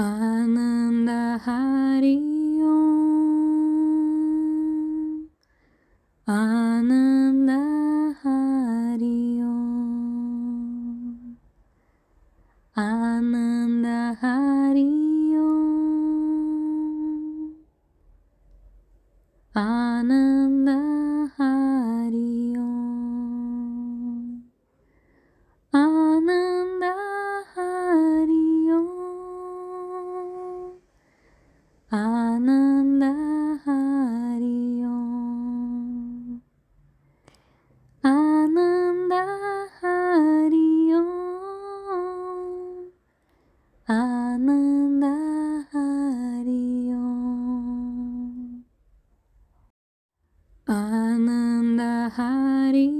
ananda Ananda Hari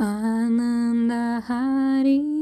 Ananda Hari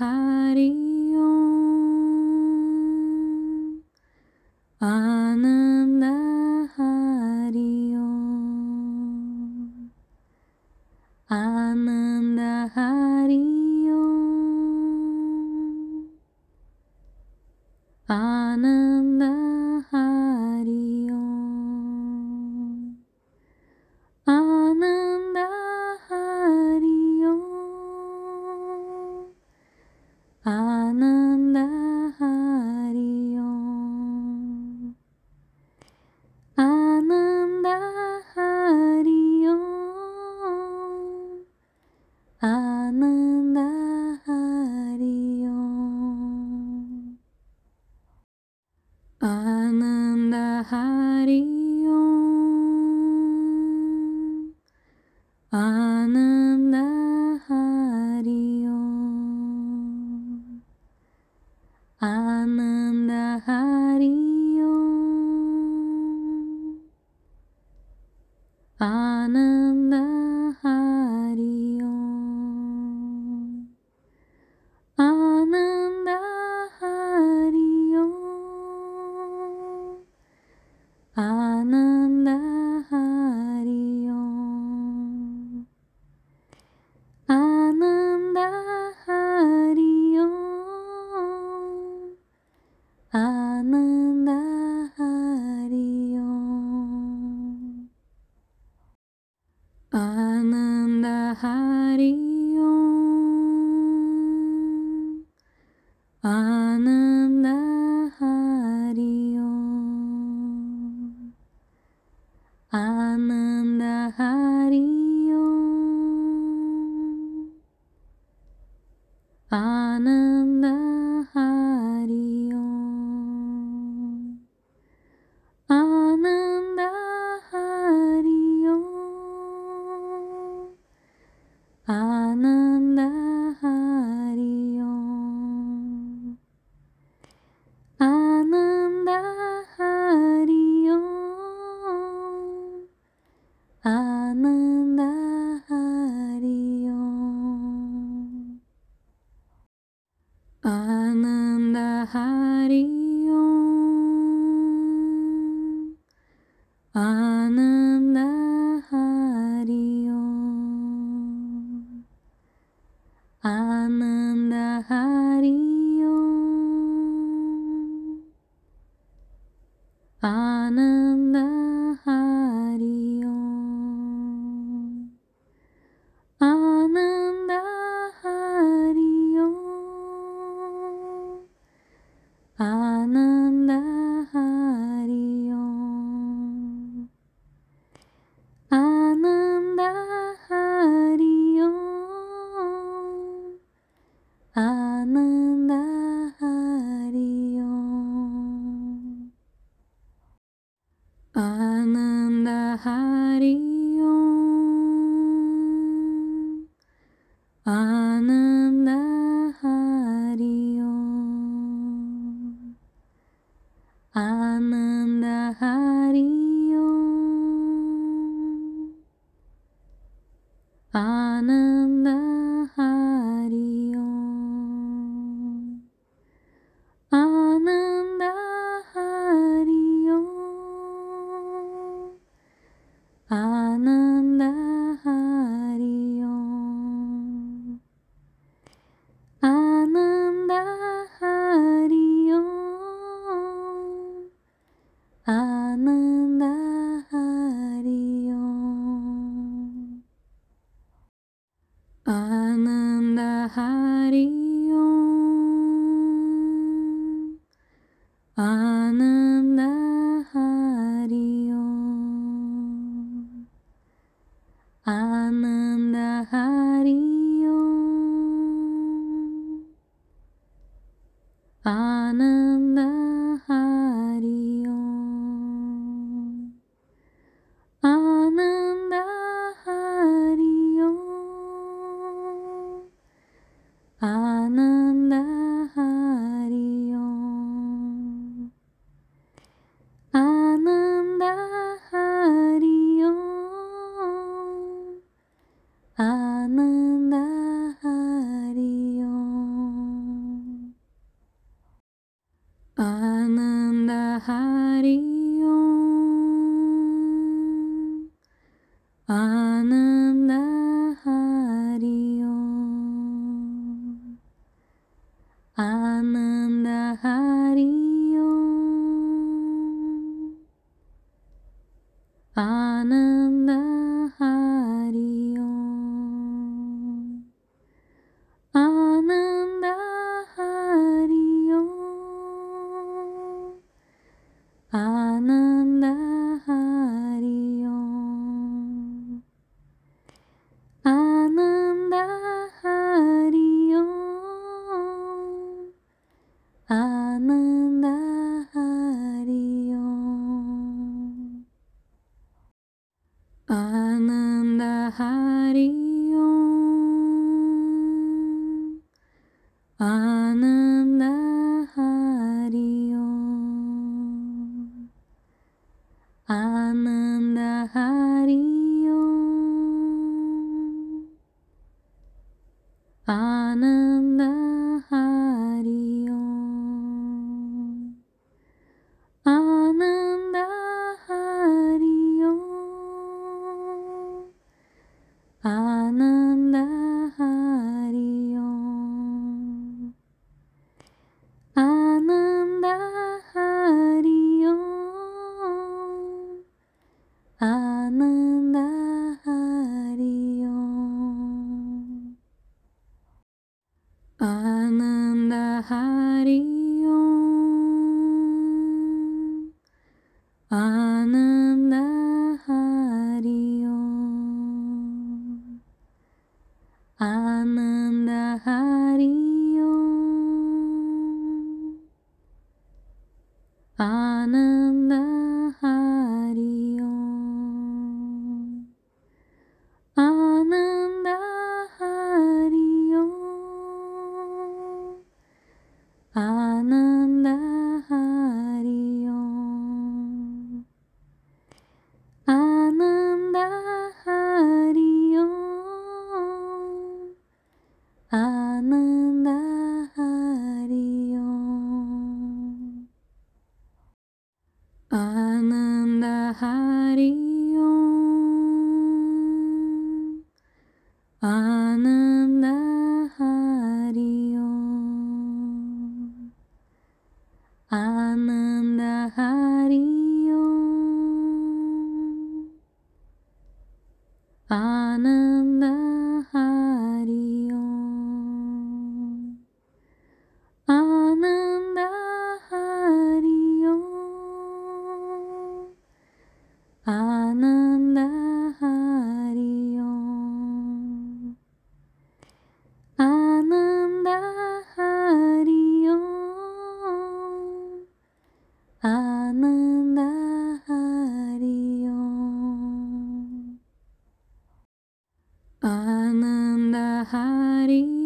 Hari आनन्दः Ananda Hari Anında her Hari. Ananda Hari Ananda Hari Ananda Ananda Hari Ananda Hari Ananda Hari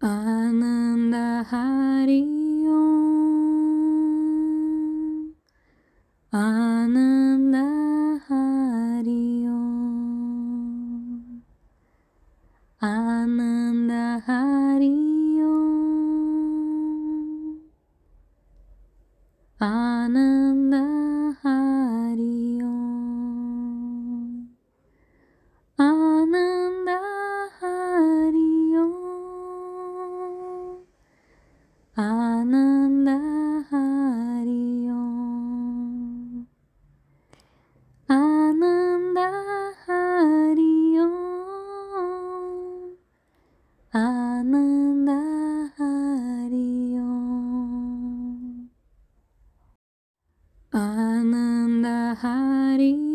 Anında her Hari